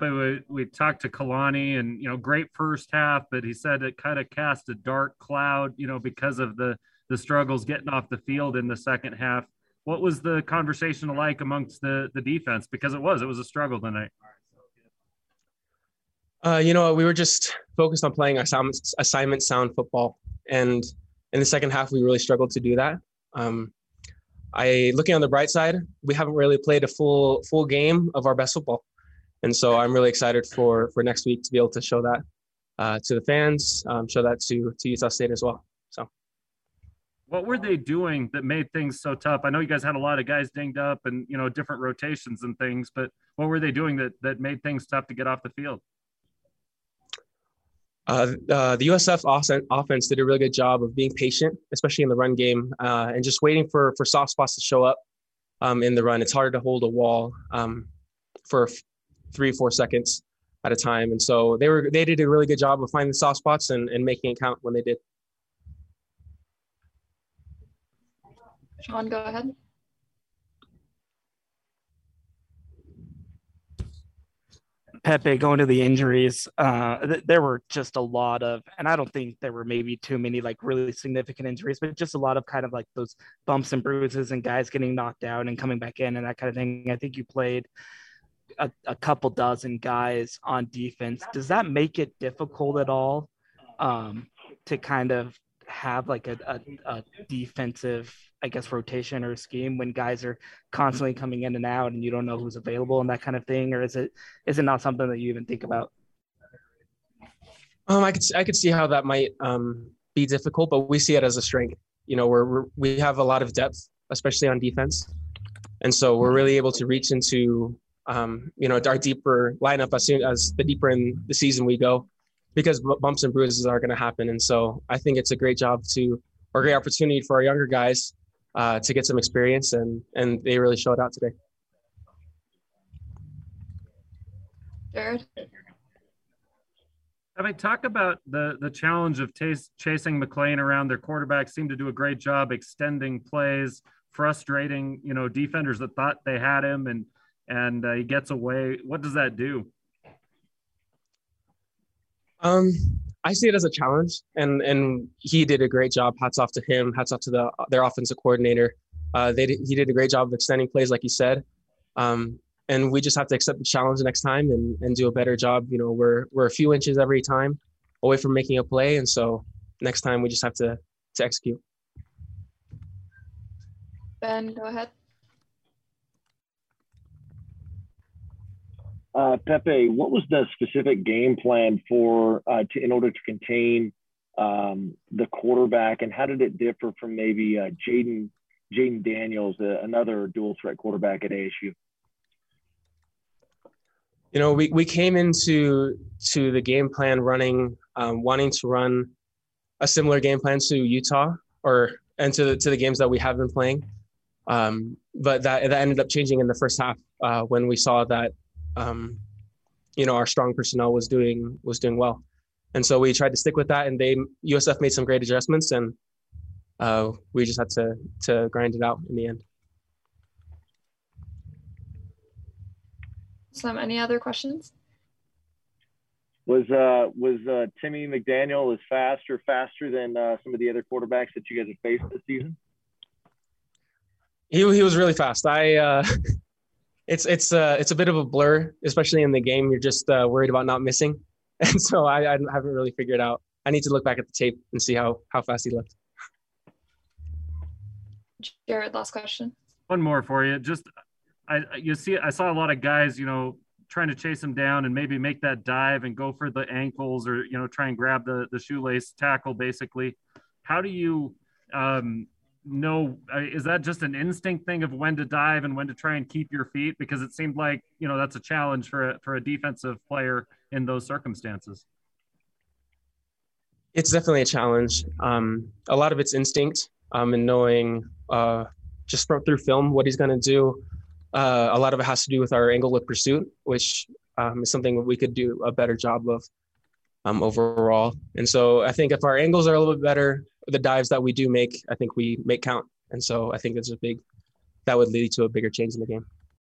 we, we talked to Kalani and, you know, great first half, but he said it kind of cast a dark cloud, you know, because of the, the struggles getting off the field in the second half. What was the conversation like amongst the, the defense? Because it was, it was a struggle tonight. Uh, you know, we were just focused on playing assignment, assignment sound football. And in the second half, we really struggled to do that. Um, I looking on the bright side, we haven't really played a full full game of our best football, and so I'm really excited for for next week to be able to show that uh, to the fans, um, show that to to Utah State as well. So, what were they doing that made things so tough? I know you guys had a lot of guys dinged up and you know different rotations and things, but what were they doing that that made things tough to get off the field? Uh, uh, the USF offense did a really good job of being patient, especially in the run game, uh, and just waiting for for soft spots to show up um, in the run. It's harder to hold a wall um, for three, four seconds at a time, and so they were they did a really good job of finding soft spots and, and making it count when they did. Sean, go ahead. Pepe going to the injuries, uh, th- there were just a lot of, and I don't think there were maybe too many like really significant injuries, but just a lot of kind of like those bumps and bruises and guys getting knocked out and coming back in and that kind of thing. I think you played a, a couple dozen guys on defense. Does that make it difficult at all um, to kind of have like a, a, a defensive I guess rotation or scheme when guys are constantly coming in and out and you don't know who's available and that kind of thing, or is it is it not something that you even think about? Um, I could I could see how that might um, be difficult, but we see it as a strength. You know, we're, we're we have a lot of depth, especially on defense, and so we're really able to reach into um, you know our deeper lineup as soon as the deeper in the season we go, because bumps and bruises are going to happen, and so I think it's a great job to or a great opportunity for our younger guys uh, to get some experience, and and they really showed out today. Jared. I mean, talk about the the challenge of t- chasing McClain around. Their quarterback seemed to do a great job extending plays, frustrating you know defenders that thought they had him, and and uh, he gets away. What does that do? Um, I see it as a challenge, and and he did a great job. Hats off to him. Hats off to the their offensive coordinator. Uh, they he did a great job of extending plays, like you said. Um, and we just have to accept the challenge next time and, and do a better job. You know, we're we're a few inches every time away from making a play, and so next time we just have to to execute. Ben, go ahead. Uh, Pepe, what was the specific game plan for uh, to, in order to contain um, the quarterback, and how did it differ from maybe uh, Jayden Jayden Daniels, uh, another dual threat quarterback at ASU? You know, we, we came into to the game plan running, um, wanting to run a similar game plan to Utah or and to the, to the games that we have been playing. Um, but that that ended up changing in the first half uh, when we saw that um, you know, our strong personnel was doing was doing well, and so we tried to stick with that. And they USF made some great adjustments, and uh, we just had to to grind it out in the end. Some any other questions? Was uh was uh, Timmy McDaniel as fast or faster than uh, some of the other quarterbacks that you guys have faced this season? He he was really fast. I uh, it's it's uh, it's a bit of a blur, especially in the game. You're just uh, worried about not missing, and so I, I haven't really figured out. I need to look back at the tape and see how how fast he looked. Jared, last question. One more for you. Just I you see I saw a lot of guys, you know, trying to chase him down and maybe make that dive and go for the ankles or you know try and grab the the shoelace tackle basically. How do you um, know is that just an instinct thing of when to dive and when to try and keep your feet? Because it seemed like you know that's a challenge for a, for a defensive player in those circumstances. It's definitely a challenge. Um, a lot of it's instinct um, and knowing uh, just from, through film what he's going to do. Uh, a lot of it has to do with our angle of pursuit which um, is something we could do a better job of um, overall. And so i think if our angles are a little bit better the dives that we do make, I think we make count. And so I think it's a big, that would lead to a bigger change in the game.